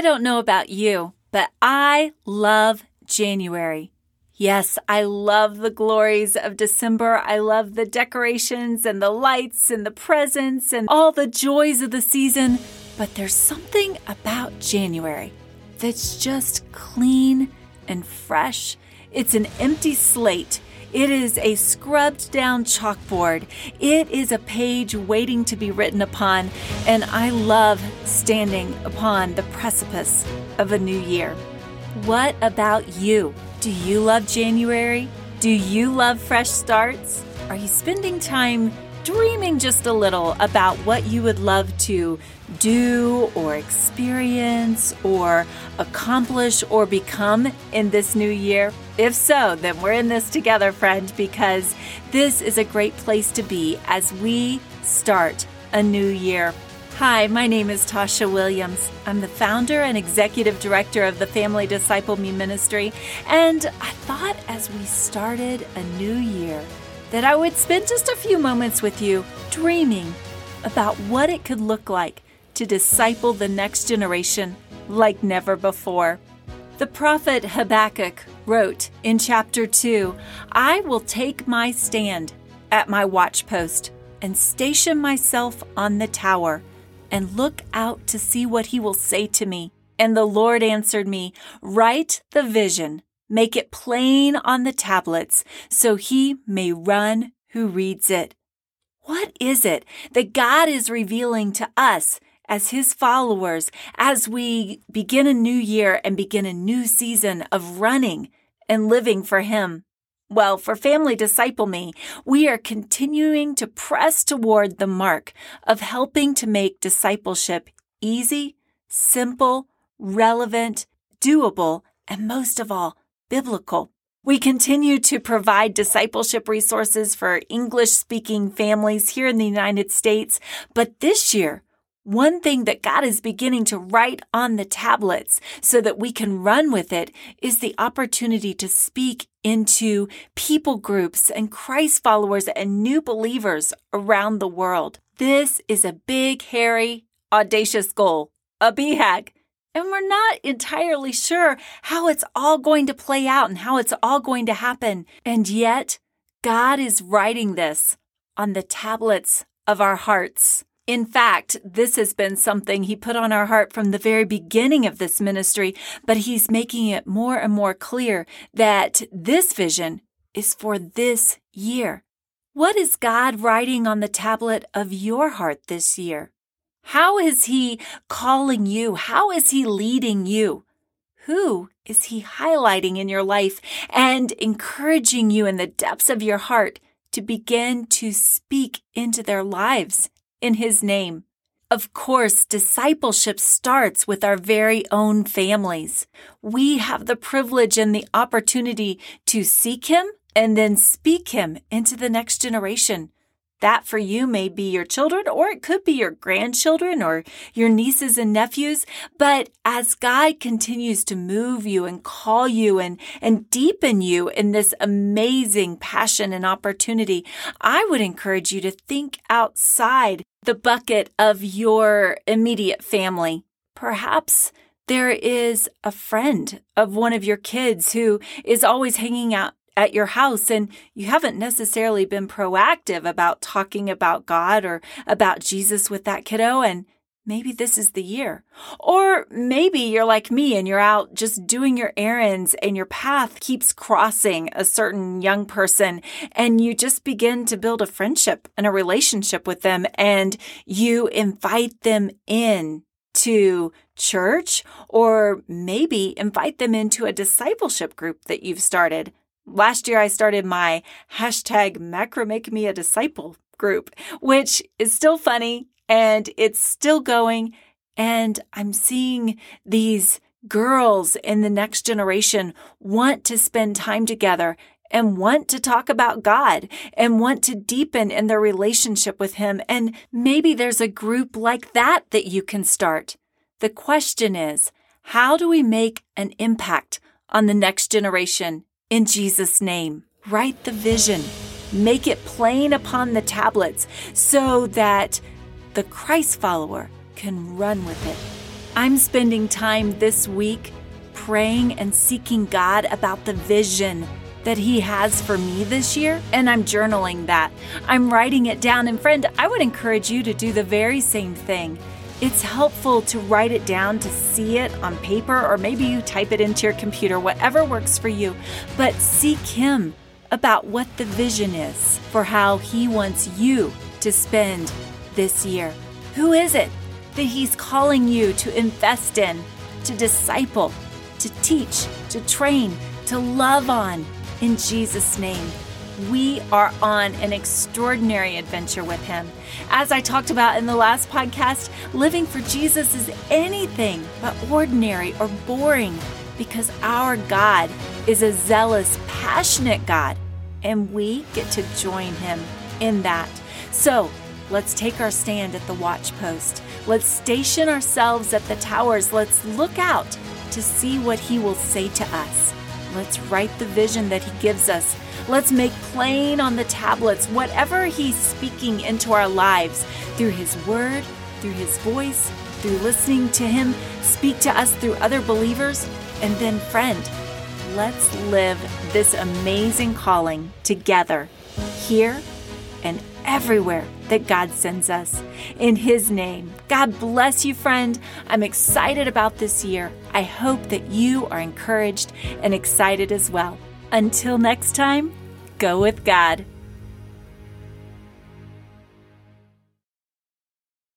I don't know about you, but I love January. Yes, I love the glories of December. I love the decorations and the lights and the presents and all the joys of the season. But there's something about January that's just clean and fresh. It's an empty slate. It is a scrubbed down chalkboard. It is a page waiting to be written upon, and I love standing upon the precipice of a new year. What about you? Do you love January? Do you love fresh starts? Are you spending time dreaming just a little about what you would love to do or experience or accomplish or become in this new year? If so, then we're in this together, friend, because this is a great place to be as we start a new year. Hi, my name is Tasha Williams. I'm the founder and executive director of the Family Disciple Me Ministry, and I thought as we started a new year, that I would spend just a few moments with you dreaming about what it could look like to disciple the next generation like never before. The prophet Habakkuk wrote in chapter 2 I will take my stand at my watchpost and station myself on the tower and look out to see what he will say to me. And the Lord answered me, Write the vision Make it plain on the tablets so he may run who reads it. What is it that God is revealing to us as his followers as we begin a new year and begin a new season of running and living for him? Well, for Family Disciple Me, we are continuing to press toward the mark of helping to make discipleship easy, simple, relevant, doable, and most of all, biblical. We continue to provide discipleship resources for English speaking families here in the United States. But this year, one thing that God is beginning to write on the tablets so that we can run with it is the opportunity to speak into people groups and Christ followers and new believers around the world. This is a big, hairy, audacious goal, a BHAG and we're not entirely sure how it's all going to play out and how it's all going to happen. And yet, God is writing this on the tablets of our hearts. In fact, this has been something He put on our heart from the very beginning of this ministry, but He's making it more and more clear that this vision is for this year. What is God writing on the tablet of your heart this year? How is He calling you? How is He leading you? Who is He highlighting in your life and encouraging you in the depths of your heart to begin to speak into their lives in His name? Of course, discipleship starts with our very own families. We have the privilege and the opportunity to seek Him and then speak Him into the next generation. That for you may be your children, or it could be your grandchildren or your nieces and nephews. But as God continues to move you and call you and, and deepen you in this amazing passion and opportunity, I would encourage you to think outside the bucket of your immediate family. Perhaps there is a friend of one of your kids who is always hanging out at your house and you haven't necessarily been proactive about talking about God or about Jesus with that kiddo and maybe this is the year. Or maybe you're like me and you're out just doing your errands and your path keeps crossing a certain young person and you just begin to build a friendship and a relationship with them and you invite them in to church or maybe invite them into a discipleship group that you've started. Last year, I started my hashtag macro make me a disciple group, which is still funny and it's still going. And I'm seeing these girls in the next generation want to spend time together and want to talk about God and want to deepen in their relationship with Him. And maybe there's a group like that that you can start. The question is, how do we make an impact on the next generation in Jesus' name. Write the vision, make it plain upon the tablets so that the Christ follower can run with it. I'm spending time this week praying and seeking God about the vision that He has for me this year, and I'm journaling that. I'm writing it down. And, friend, I would encourage you to do the very same thing. It's helpful to write it down to see it on paper, or maybe you type it into your computer, whatever works for you. But seek Him about what the vision is for how He wants you to spend this year. Who is it that He's calling you to invest in, to disciple, to teach, to train, to love on? In Jesus' name, we are on an extraordinary adventure with Him. As I talked about in the last podcast, living for Jesus is anything but ordinary or boring because our God is a zealous, passionate God, and we get to join Him in that. So let's take our stand at the watch post. Let's station ourselves at the towers. Let's look out to see what He will say to us. Let's write the vision that He gives us. Let's make plain on the tablets whatever He's speaking into our lives through His Word, through His voice, through listening to Him speak to us through other believers. And then, friend, let's live this amazing calling together here and everywhere that God sends us. In His name, God bless you, friend. I'm excited about this year. I hope that you are encouraged and excited as well. Until next time, go with God.